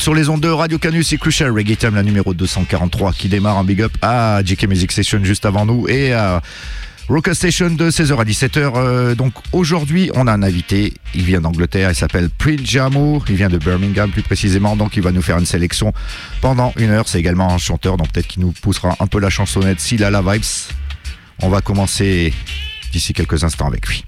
sur les ondes de Radio Canus et Crucial Reggae Time, la numéro 243 qui démarre en big up à JK Music Station juste avant nous et à Rocker Station de 16h à 17h. Euh, donc aujourd'hui, on a un invité. Il vient d'Angleterre. Il s'appelle Prince Jamo. Il vient de Birmingham plus précisément. Donc il va nous faire une sélection pendant une heure. C'est également un chanteur. Donc peut-être qu'il nous poussera un peu la chansonnette s'il a la vibes. On va commencer d'ici quelques instants avec lui.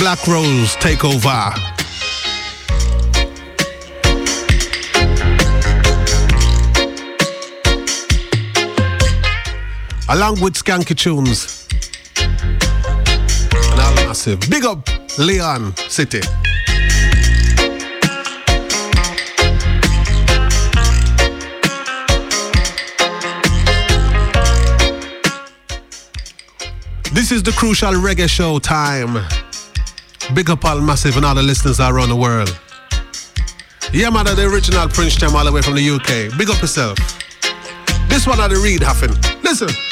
'Rose take over. Along with Skanky Tunes. And all massive. Big up Leon City. This is the crucial reggae show time. Big up all massive and all the listeners around the world. Yeah, man, the original Prince Jam all the way from the UK. Big up yourself. This one are the Reed Haffen. Listen.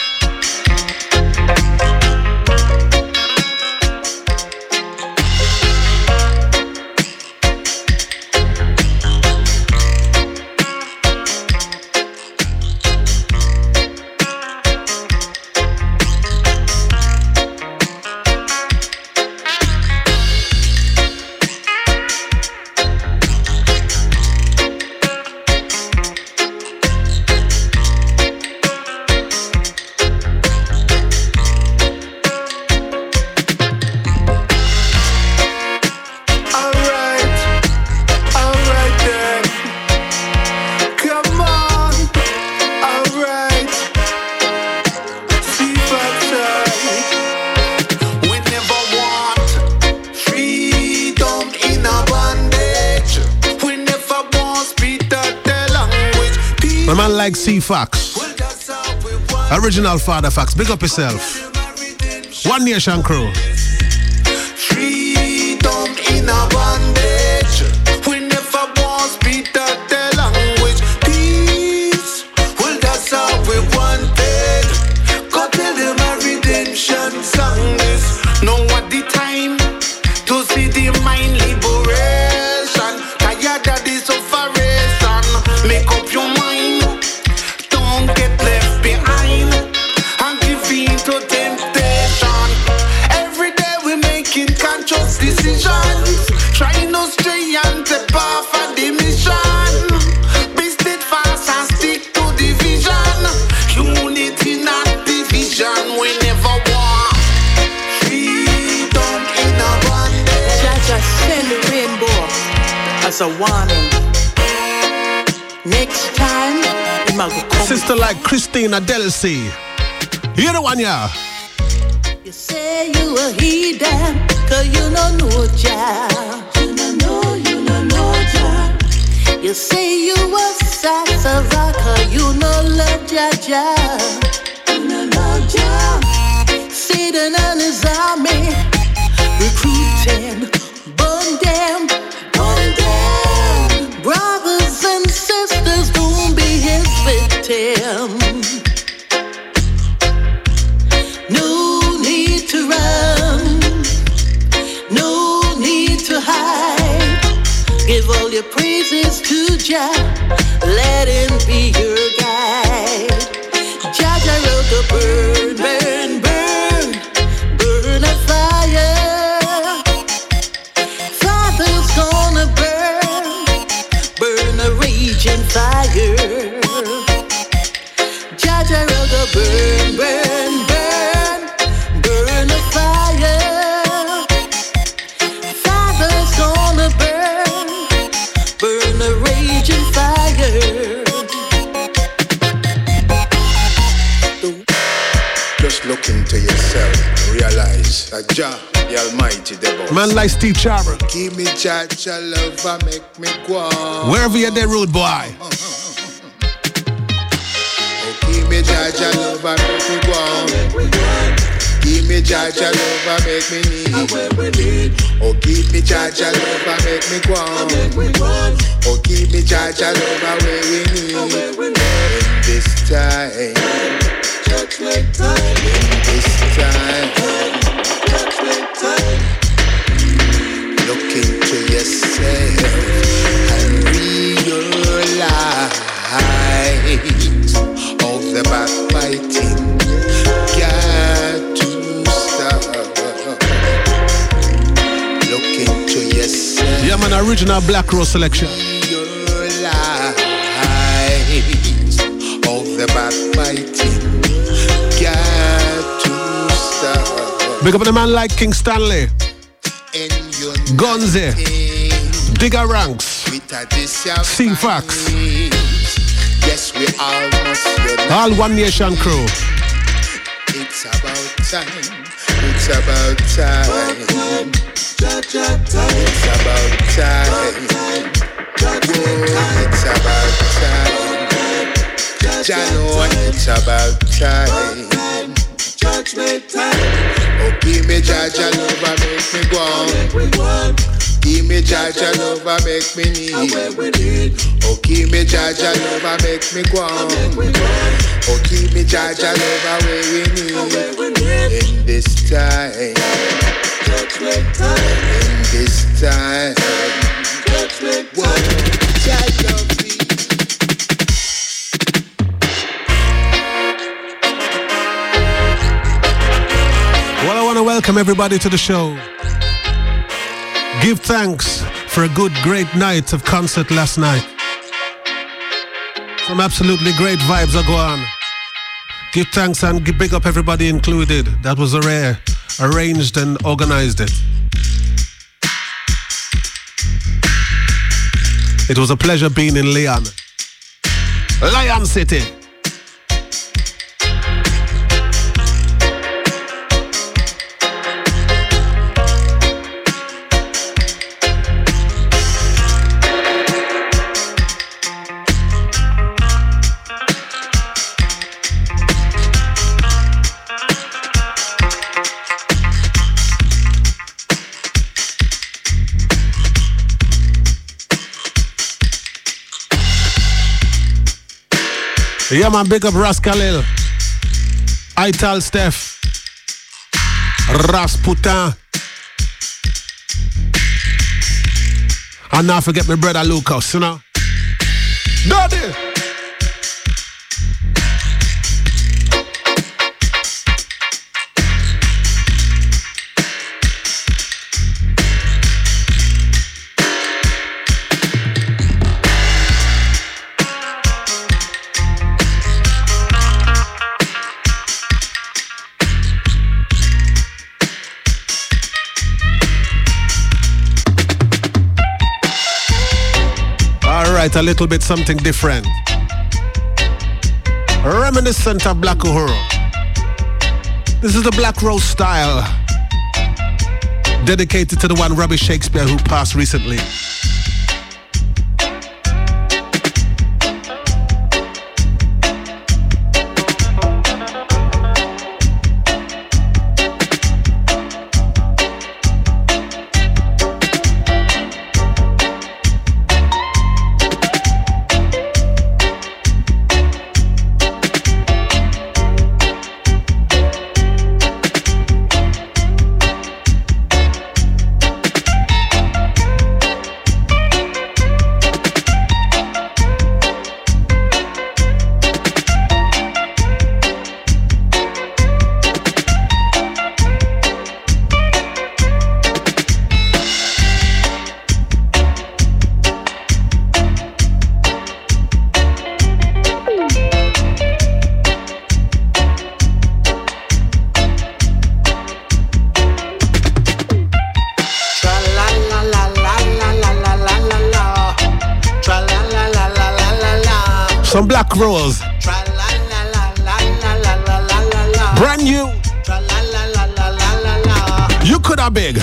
Fox. Original Father Fox. Big up yourself. One Nation Crew. Freedom in Sister like Christina Delcy. You the one, yeah. You say you a heathen, cause you don't know Jah. You don't know, you don't know Jah. You say you a Sassava, cause you no love Jah Jah. You no love Jah. Satan and his army, praises to Jah, let Him be Jah, the Almighty, the boss. Man like Steve Charmer. Give me judge your love and make me go. Wherever you're there, rude boy. Oh, oh, oh, oh. give me judge your love and make me go on. Give me judge your love and make me need. Oh, give me judge your love and make me go on. Oh, give me judge your love and where we need. In this time. Judgment time. In this time. Look into yourself and realize all the backbiting got to stop. Yourself. Yeah, man, original Black Rose selection. Realize all the backbiting got to stop. Big up the man like King Stanley. And Gonze. Eh? Digger Ranks. C Fox. Yes, we all must. All One Nation crew. It's about time. It's about time. It's about time. Whoa, it's about time. Jano, it's about time. Judgment time. Oh, give me Jaja love and make me go on. Give me Jaja love and make me need. Oh, give me Jaja love and make me go on. Oh, give me Jaja love and where we need. In this time. Judgment time. In this time. What Jah love welcome everybody to the show. Give thanks for a good, great night of concert last night. Some absolutely great vibes are going on. Give thanks and big up everybody included. That was a rare, arranged and organized it. It was a pleasure being in Leon. Lion City. Yeah, man, big up Rascalil. Khalil. Ital Steph. Rasputin. And now forget my brother Lucas, you know? Daddy! a little bit something different. Reminiscent of Black Uhuru. This is the Black Rose style, dedicated to the one Robbie Shakespeare who passed recently. Rules. Brand new. You could have big.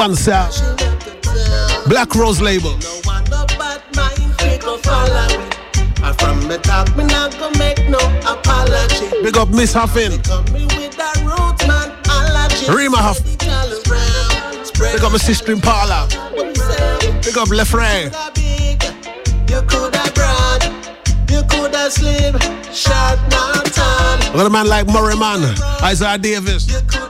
one, sir. Black Rose label. Big up Miss Huffin. Rima Huff. Big up my sister in Parla. Big up Lefray. You could have broad, you could have slim, shot not tall. What man like Murray Man, Isaiah Davis.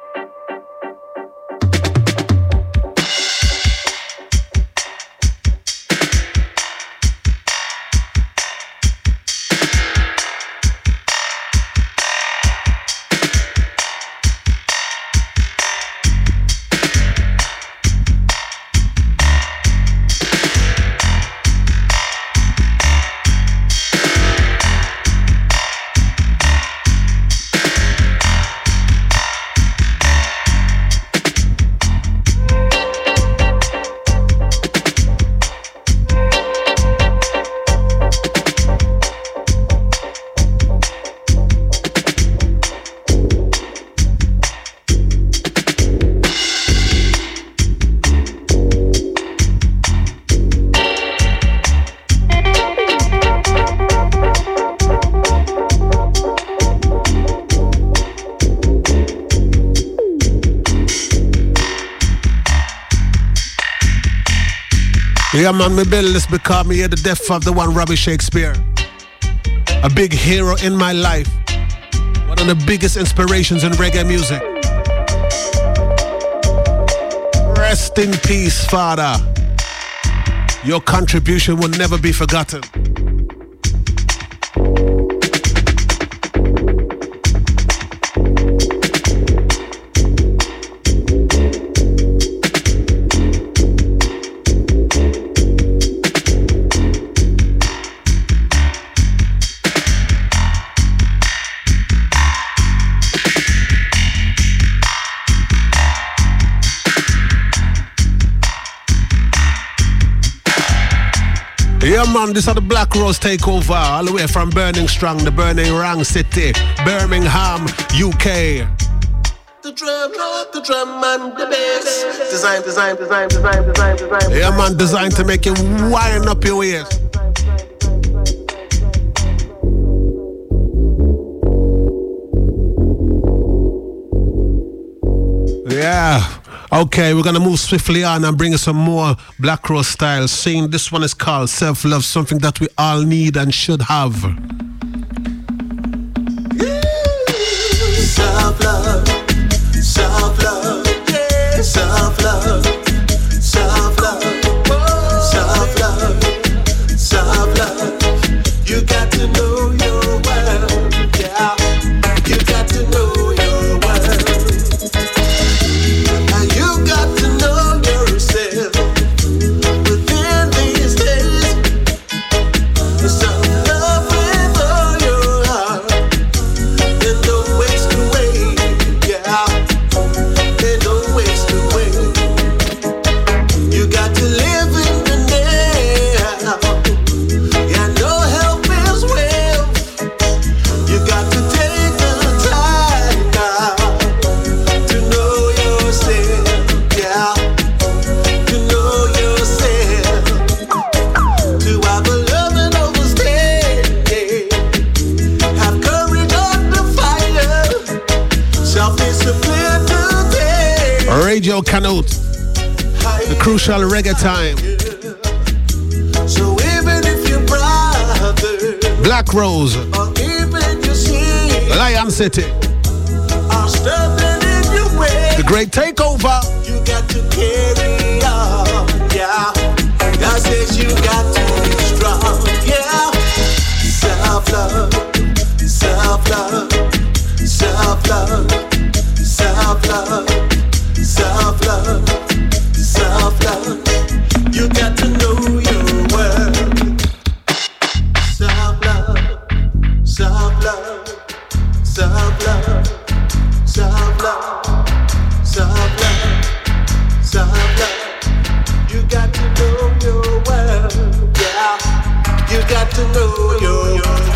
Yeah, man, me this because me hear the death of the one Robbie Shakespeare. A big hero in my life. One of the biggest inspirations in reggae music. Rest in peace, Father. Your contribution will never be forgotten. Man, this is the Black Rose takeover all the way from Burning Strong, the Burning Rang City, Birmingham, UK. The drum, the drum and the bass. Design, design, design, design, design, design. Yeah, man, designed to make you wind up your ears. Yeah. Okay, we're gonna move swiftly on and bring you some more Black Rose style. Seeing this one is called Self Love, something that we all need and should have. Self love, self love, yeah. Self love, Canute, the crucial reggae time. So even if your brother Black Rose, or even your sin Lion City, are standing in your way, the great takeover. you got to carry on. Yeah, God says you got to be strong. Yeah, self-love, self-love, self-love, self-love, self-love, self-love. You got got to know your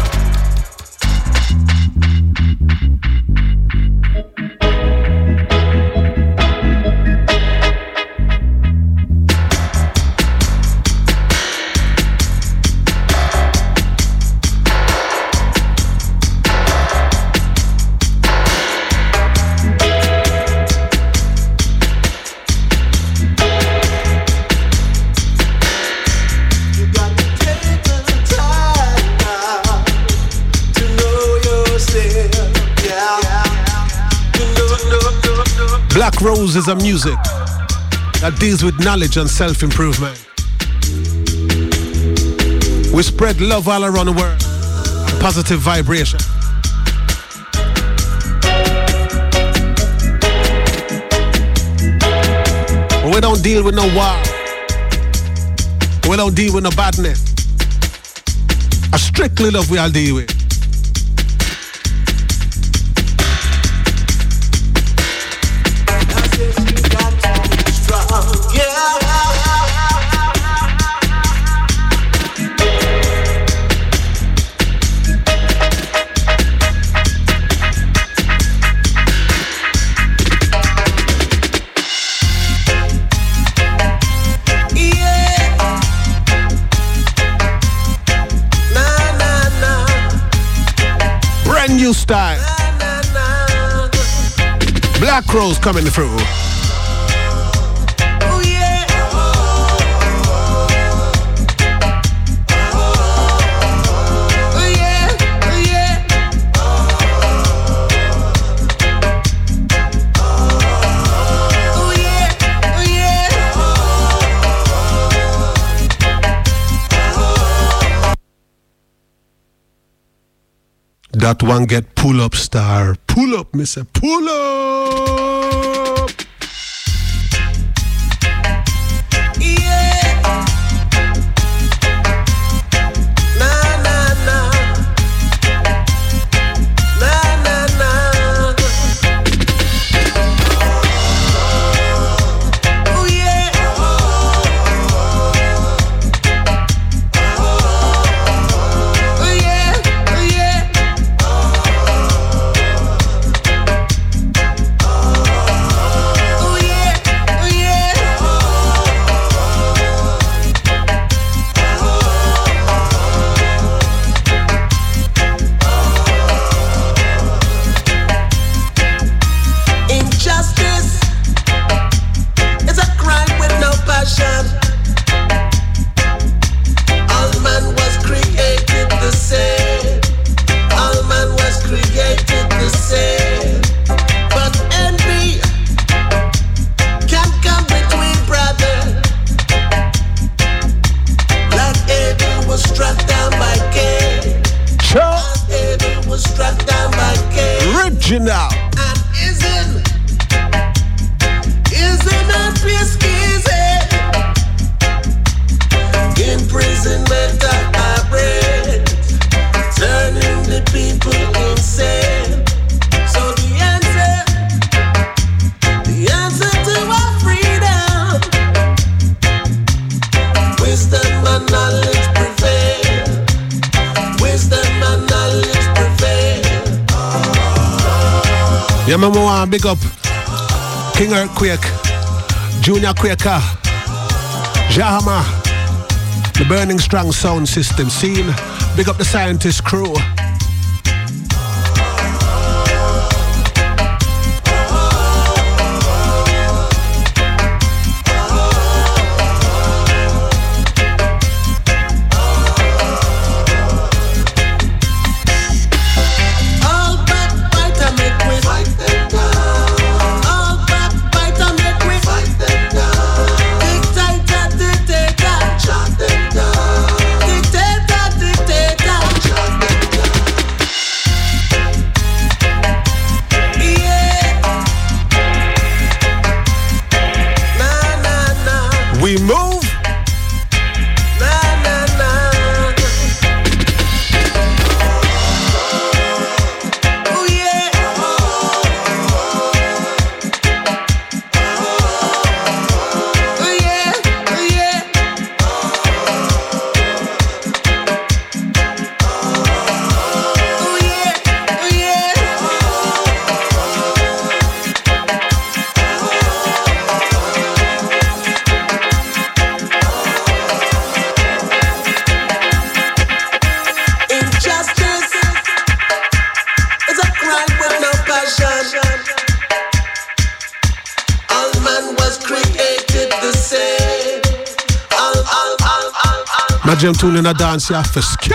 Rose is a music that deals with knowledge and self improvement. We spread love all around the world, positive vibration. We don't deal with no war. We don't deal with no badness. A strictly love we all deal with. Black Rose coming through. that one get pull up star. Pull up, Mr. Pull up! Bakweka, Jahama, the Burning Strong Sound System scene. Big up the scientist crew. tune in a dance, you have to.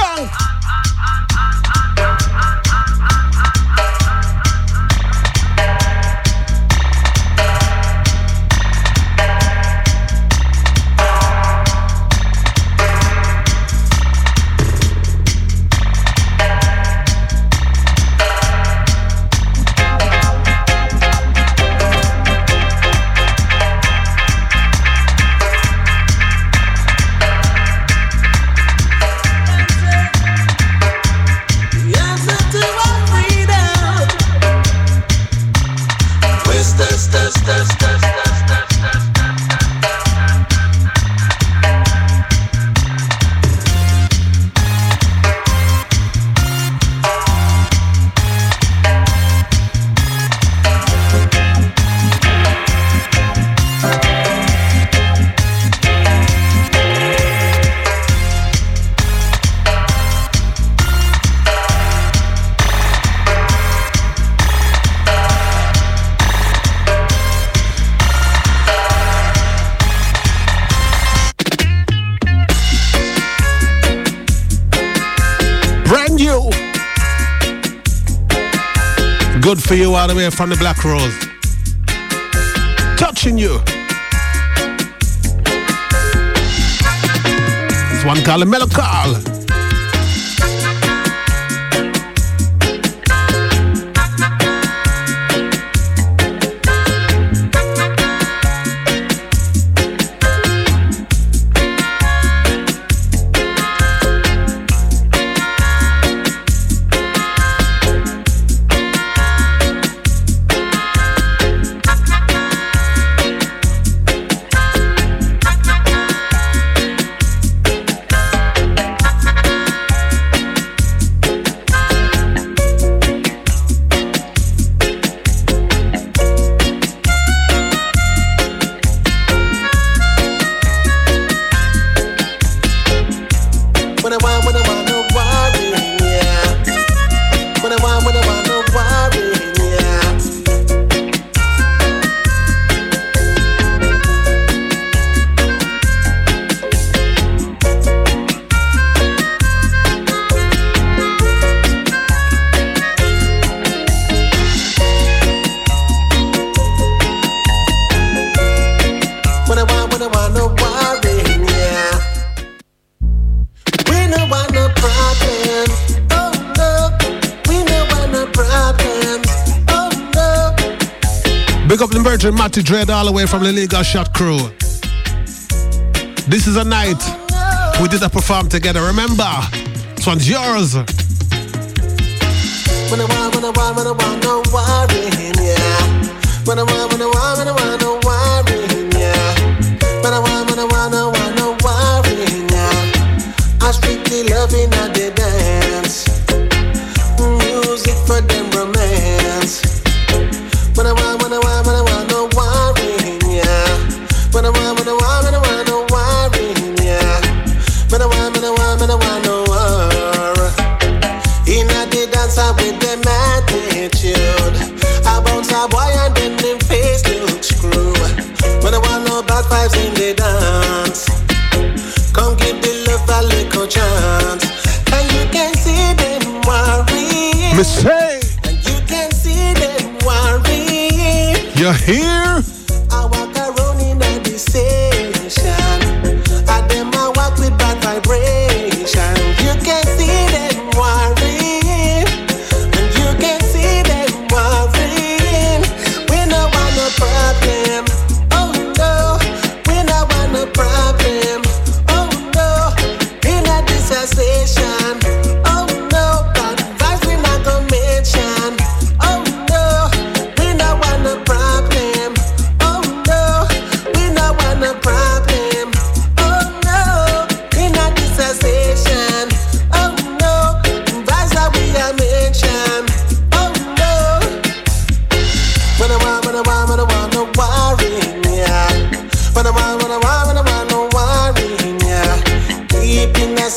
for you all the way from the Black Rose. Touching you. This one called Mellow call. Big up the Virgin Matty Dread all the way from the Legal Shot Crew. This is a night we did a perform together. Remember, this one's yours. When I want, when I want, when I want, no worrying, yeah. When I want, when I want, when I want, no here?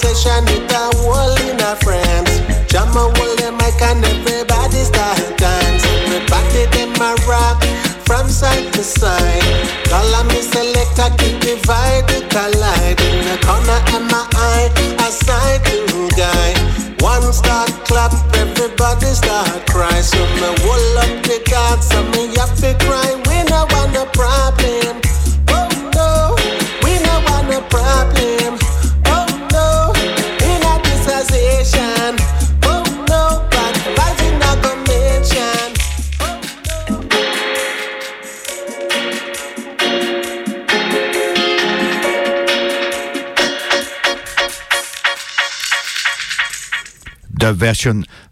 Session, it a whole in a friends. Jam a hold the mic and everybody start dance. Everybody them a rock from side to side. Call me selector, keep the vibe to collide. In the corner of my eye, a side guy. One start clap, everybody start cry. So me hold up the cards, so me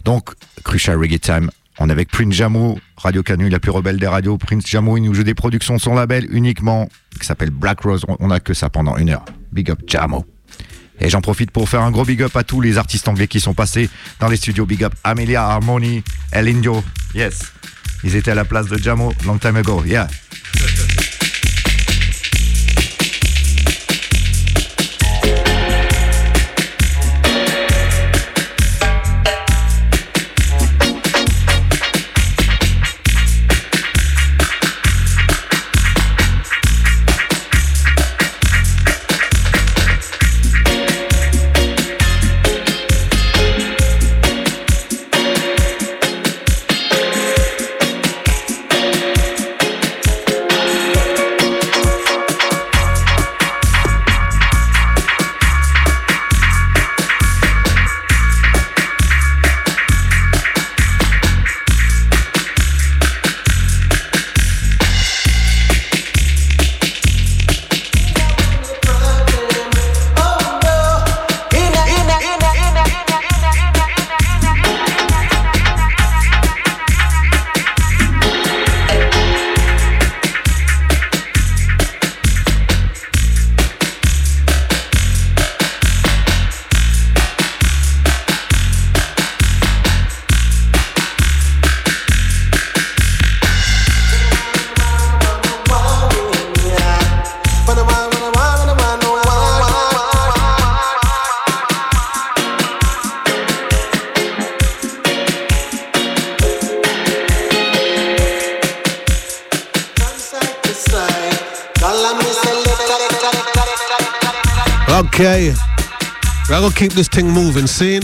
Donc, Crucial Reggae Time. On est avec Prince Jamo, Radio Canu, la plus rebelle des radios. Prince Jamo, il nous joue des productions de son label uniquement, qui s'appelle Black Rose. On- On a que ça pendant une heure. Big up Jamo. Et j'en profite pour faire un gros big up à tous les artistes anglais qui sont passés dans les studios. Big up Amelia, Harmony, El Indio. Yes. Ils étaient à la place de Jamo long time ago. Yeah. keep this thing moving, seen?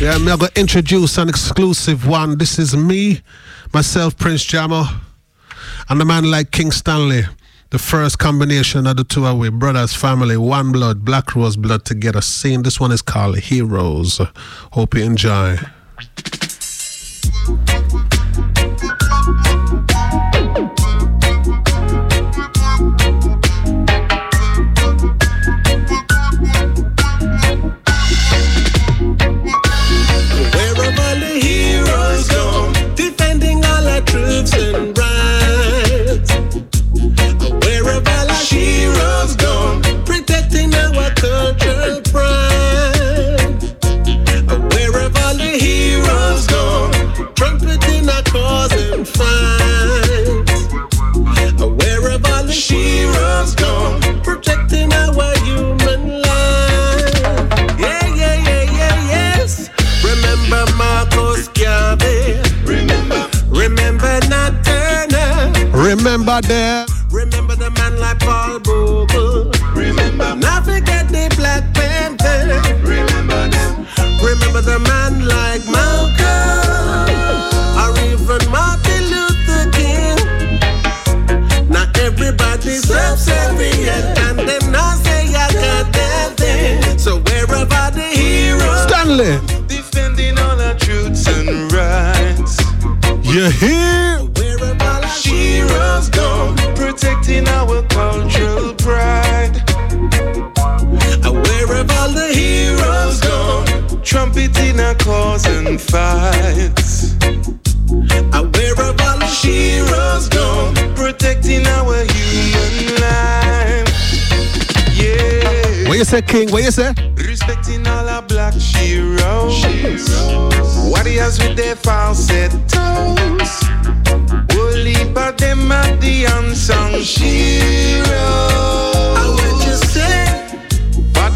Yeah, I'm gonna introduce an exclusive one. This is me, myself, Prince Jamo, and a man like King Stanley. The first combination of the two are we brothers, family, one blood, black rose blood together. Seen. This one is called Heroes. Hope you enjoy. Remember them. Remember the man like Paul Bogle. Remember, Not forget the Black Panther. remember them. Remember the man like Malcolm. Or even Martin Luther King. Not everybody subservient. And them not say I got that thing. So wherever the heroes. Stanley, Defending all our truths and rights. you hear? Trumpeting our cause and fights. Uh, Wherever the Heroes gone, protecting our human life. Yeah. What you say, King? What you say? Respecting all our black heroes. Warriors with their falsettos. We'll leap them at the unsung heroes. I what you say.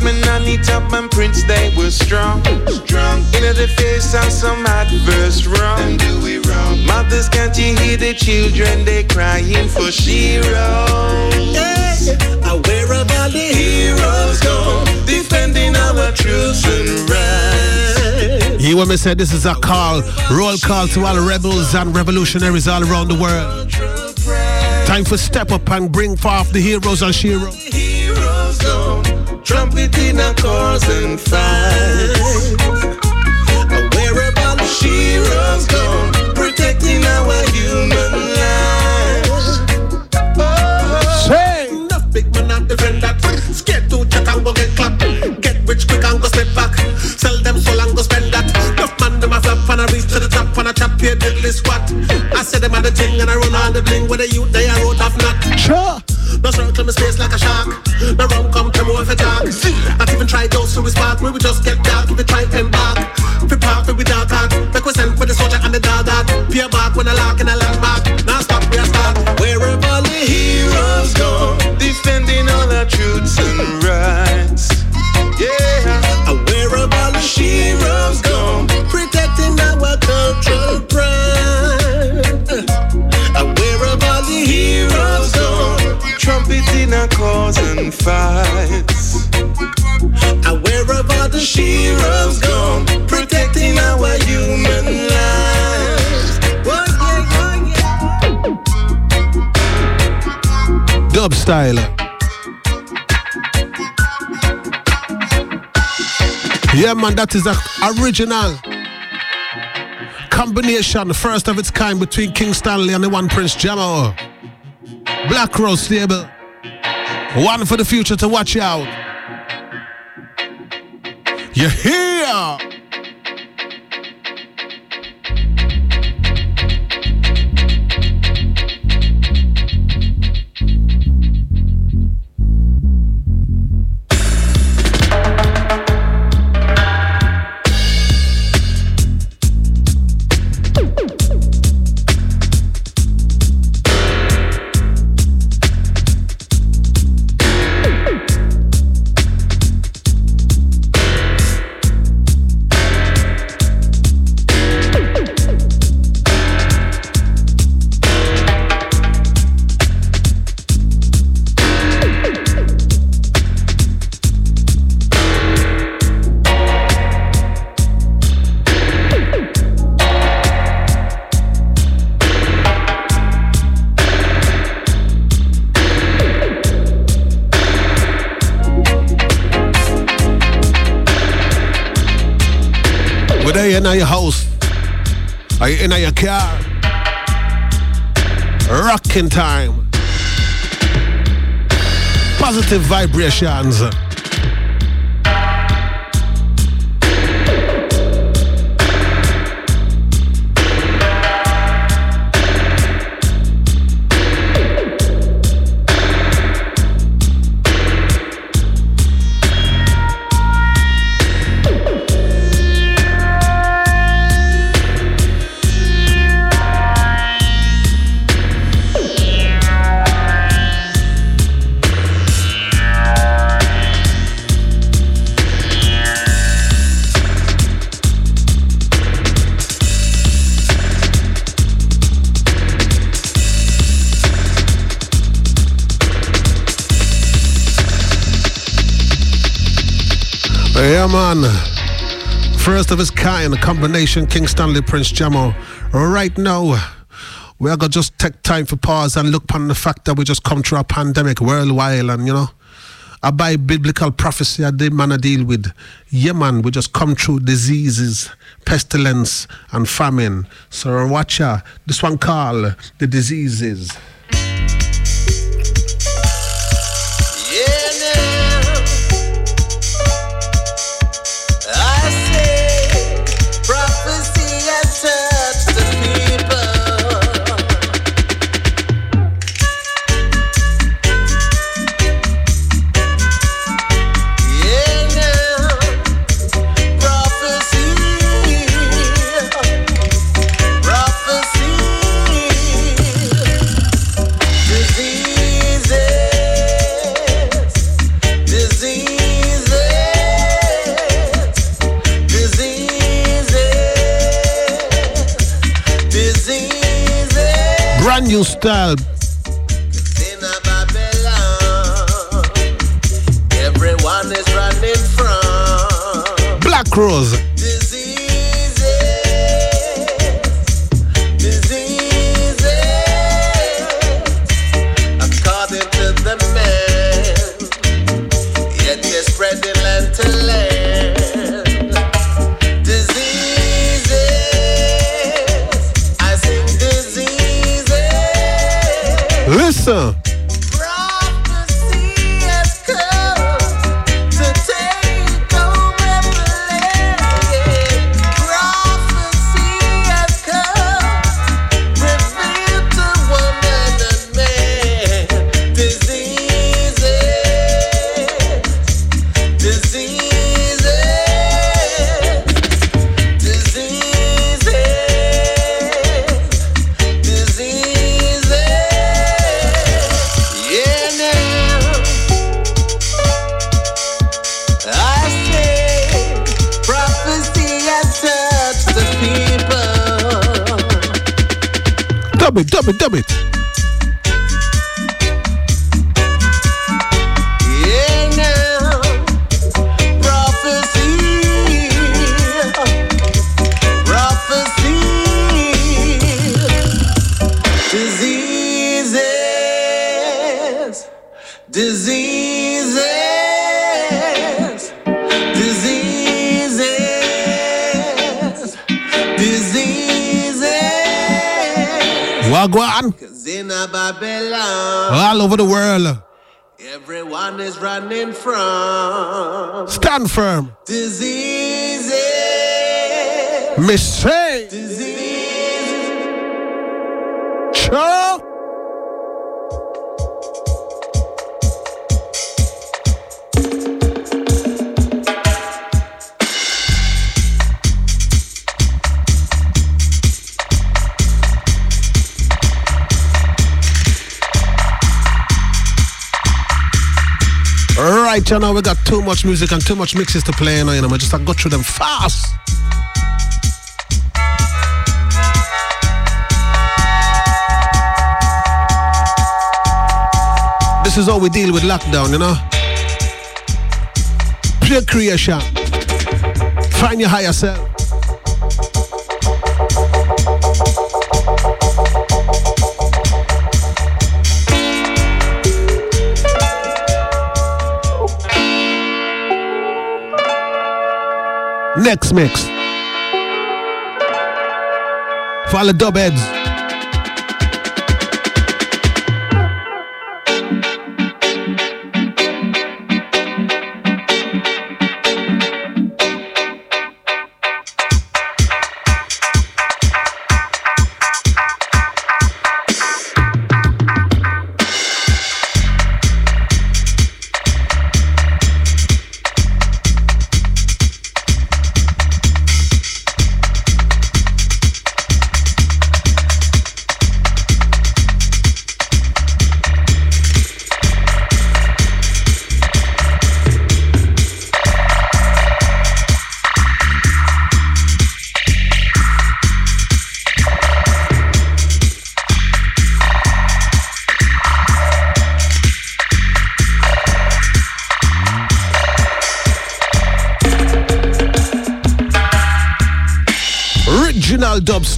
Batman, Anita, and Prince, they were strong. Strong. In the face of some adverse wrong. do we wrong. Mothers, can't you hear the children? They crying for Shiro. Yeah. Wherever the heroes go. Defending our truths and rights. You want me to say this is a call, roll call to all rebels and revolutionaries all around the world. Time for step up and bring forth the heroes and sheroes. Heroes in a chorus and fight. Yeah. Yeah, man, that is a original combination, first of its kind between King Stanley and the one Prince Jamo. Black Rose stable. One for the future to watch out. You hear? Vibrations. Man. First of its kind, a combination King Stanley Prince Jamo. Right now, we are gonna just take time for pause and look upon the fact that we just come through a pandemic worldwide and you know. I by biblical prophecy I did man I deal with. Yeah man, we just come through diseases, pestilence and famine. So watch out. This one called the diseases. New style. Babylon, everyone is running from Black Rose. Listen. Dub it, dub it, dub it. Wagwan. Cause in a Babylon, All over the world. everyone is running from Stand firm. diseases. Miss Say. Disease. Right, you know, we got too much music and too much mixes to play, you know, you know, we just to go through them fast. This is how we deal with lockdown, you know. Pure creation. Find your higher self. Next mix. For all the dub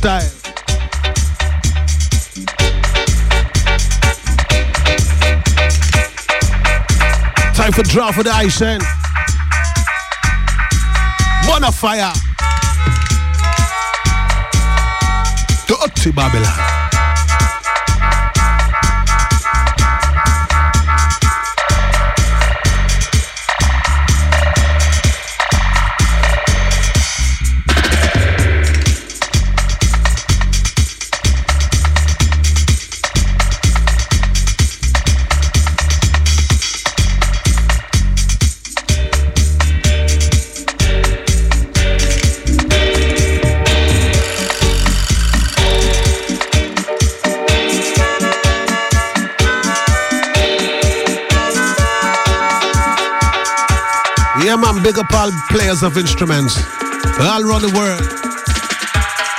style. Time for draw for the ice eh? end. Bonafire. The Utti Babylon. Big up all players of instruments all around the world.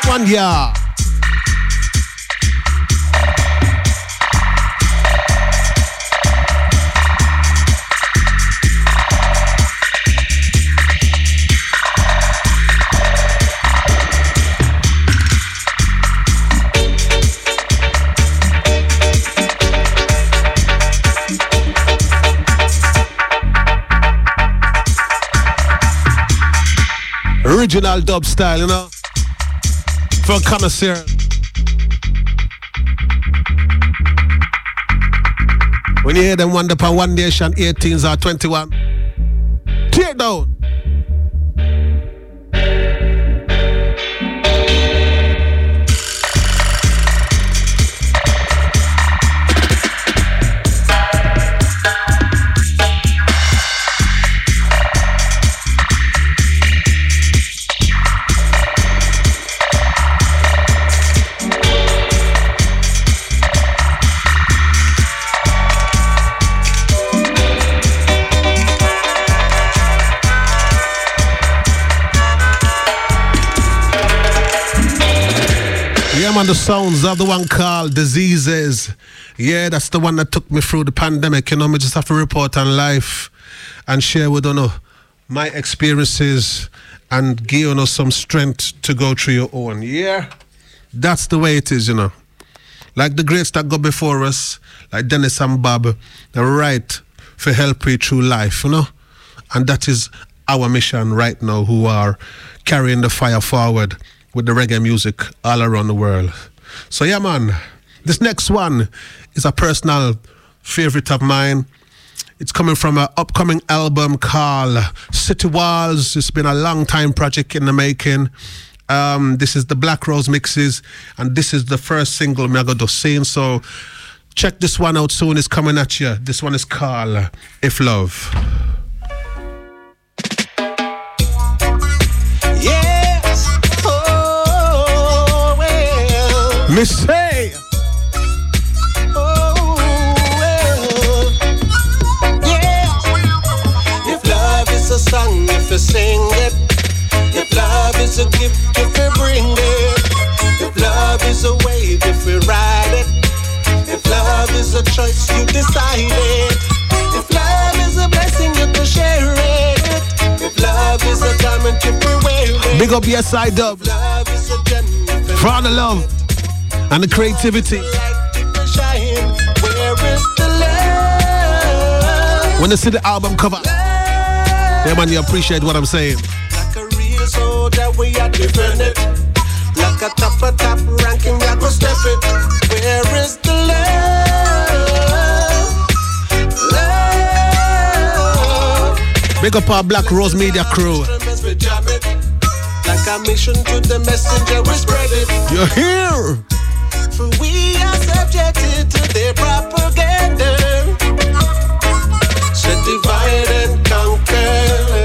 One year. Original dub style, you know? For a connoisseur. When you hear them one upon one nation, 18s or 21, tear down. Man, the sounds of the one called Diseases. Yeah, that's the one that took me through the pandemic. You know, me just have to report on life and share with you know, my experiences and give you know, some strength to go through your own. Yeah, that's the way it is, you know. Like the greats that go before us, like Dennis and Bob, they're right for help you through life, you know. And that is our mission right now, who are carrying the fire forward with the reggae music all around the world. So yeah, man, this next one is a personal favorite of mine. It's coming from an upcoming album called City Walls. It's been a long time project in the making. Um, this is the Black Rose mixes, and this is the first single me to sing. So check this one out soon. It's coming at you. This one is called If Love. Hey. Oh. Yeah. If love is a song, if you sing it. If love is a gift, if you bring it. If love is a wave, if we ride it. If love is a choice, you decide it. If love is a blessing, you can share it. If love is a diamond, you can wear it. Big up yes I dub. Love is a gem, if you all the love and the creativity. light, you can shine. Where is the love? When they see the album cover, yeah man, you appreciate what I'm saying. Like a real soldier, we are. Like a top ranking, we are go step it. Where is the love? Love. Big up our Black Rose Media crew. Mess we jam it. Like a mission to the messenger, we spread it. You're here. For we are subjected to their propaganda. So divide and conquer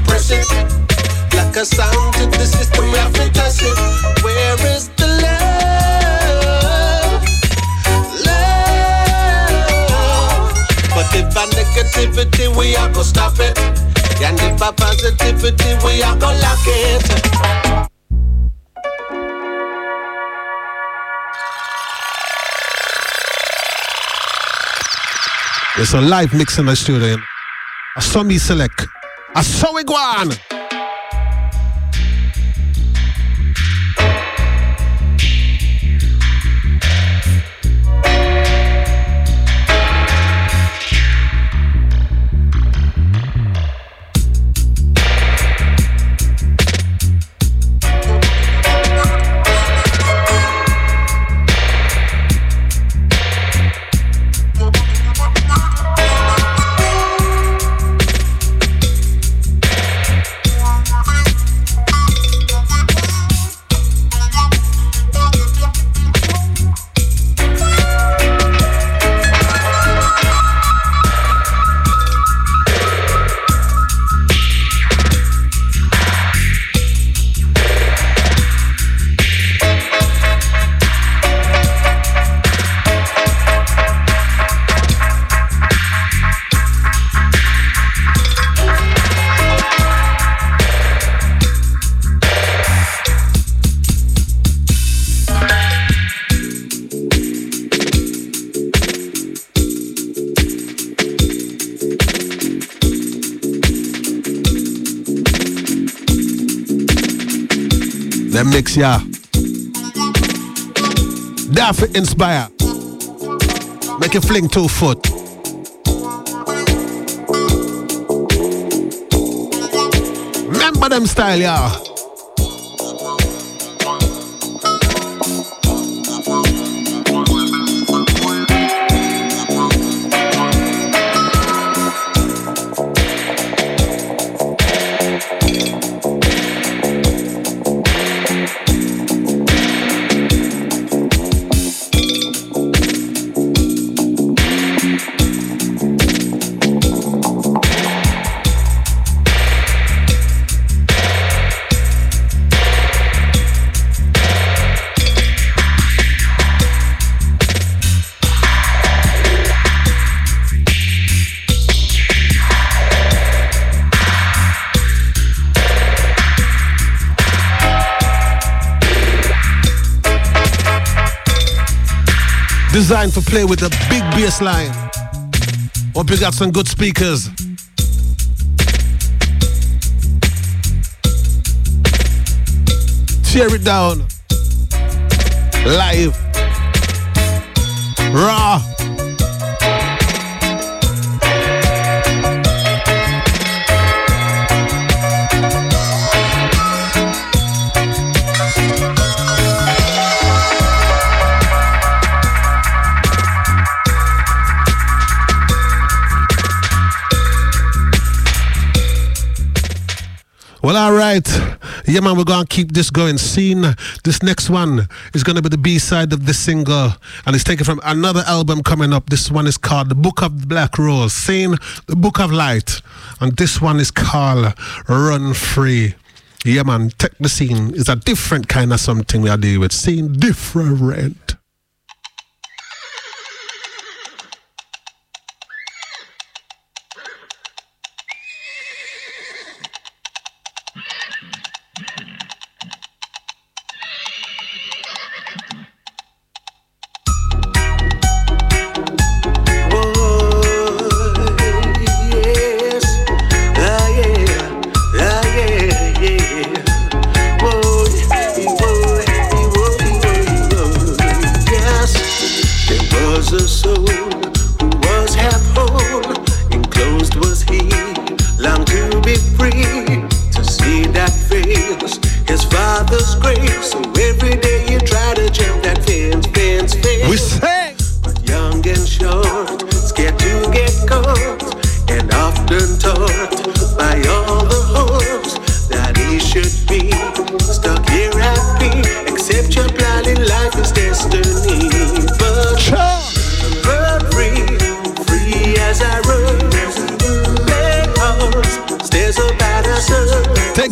a sound to the system, we have to. Where is the love? Love. But if a negativity, we are go stop it. And if a positivity, we are go lock it. It's a live mix in the studio. I saw me select. I saw yeah. Daffy inspire. Make it fling two foot. Remember them style, yeah. Designed for play with a big bass line. Hope you got some good speakers. Tear it down. Live. Raw. Well, all right. Yeah, man, we're going to keep this going. Seen, this next one is going to be the B side of this single, and it's taken from another album coming up. This one is called The Book of Black Rose. Seen, The Book of Light. And this one is called Run Free. Yeah, man, take the scene It's a different kind of something we are dealing with. Seen different.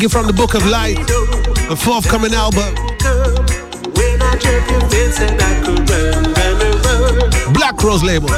You from the Book of Light, the forthcoming album. Black Rose label.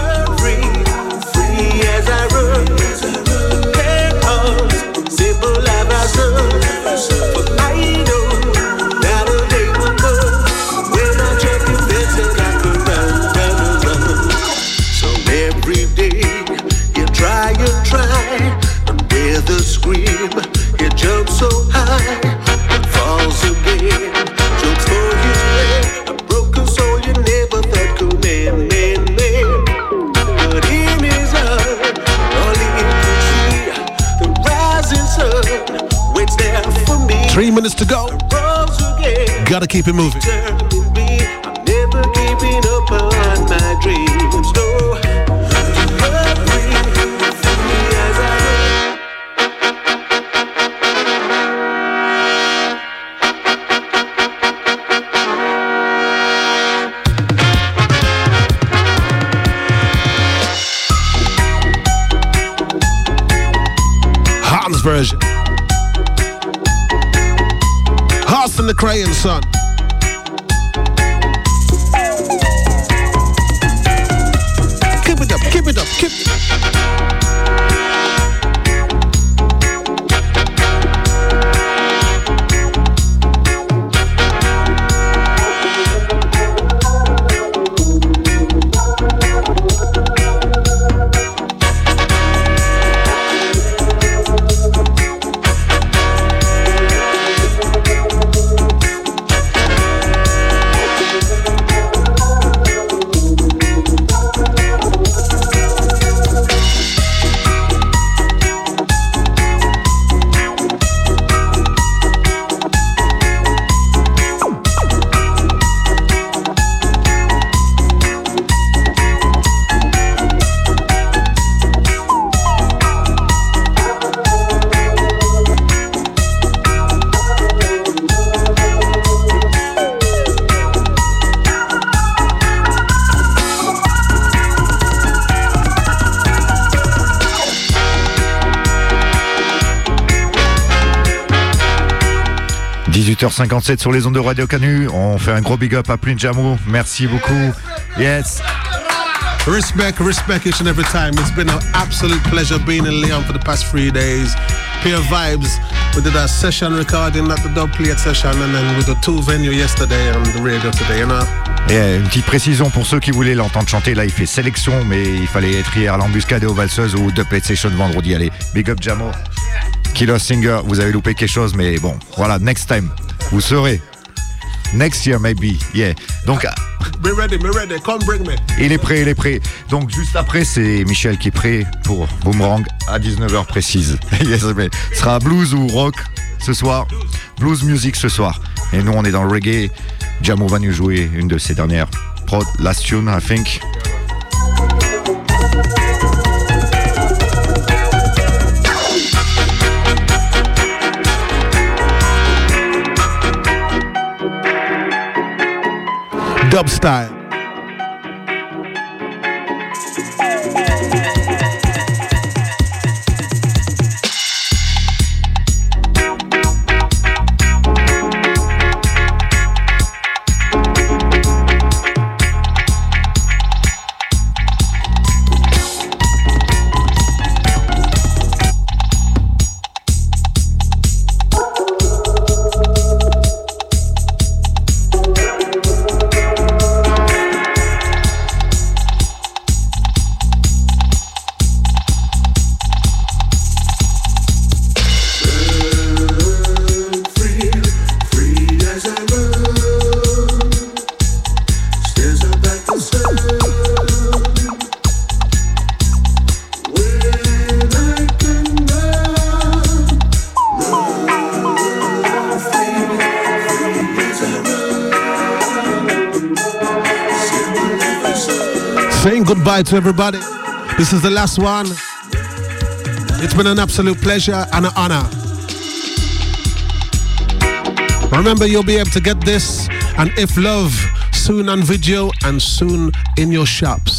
Minutes to go. Gotta keep it moving. determined the Crayon Son. 18h57 sur les ondes de Radio Canu. On fait un gros big up à Prince Jamou. Merci beaucoup. Yes. Respect, respect each and every time. It's been an absolute pleasure being in Leon for the past three days. Pure vibes. We did a session recording at the dub plate session and then we did two venue yesterday and the radio today, you know? Et euh, une petite précision pour ceux qui voulaient l'entendre chanter, là il fait sélection, mais il fallait être hier à l'embuscade et aux valseuses ou de Play Station vendredi. Allez, big up Jamo. Killer Singer, vous avez loupé quelque chose, mais bon, voilà, next time, vous saurez. Next year maybe, yeah. Donc Be ready, be ready. Come bring me. il est prêt, il est prêt. Donc juste après, c'est Michel qui est prêt pour Boomerang à 19h précise. yes, mais ce sera blues ou rock ce soir. Blues music ce soir. Et nous, on est dans le reggae. Jamo va nous jouer une de ses dernières prod, last tune, I think. Dub style. Goodbye to everybody. This is the last one. It's been an absolute pleasure and an honor. Remember, you'll be able to get this and If Love soon on video and soon in your shops.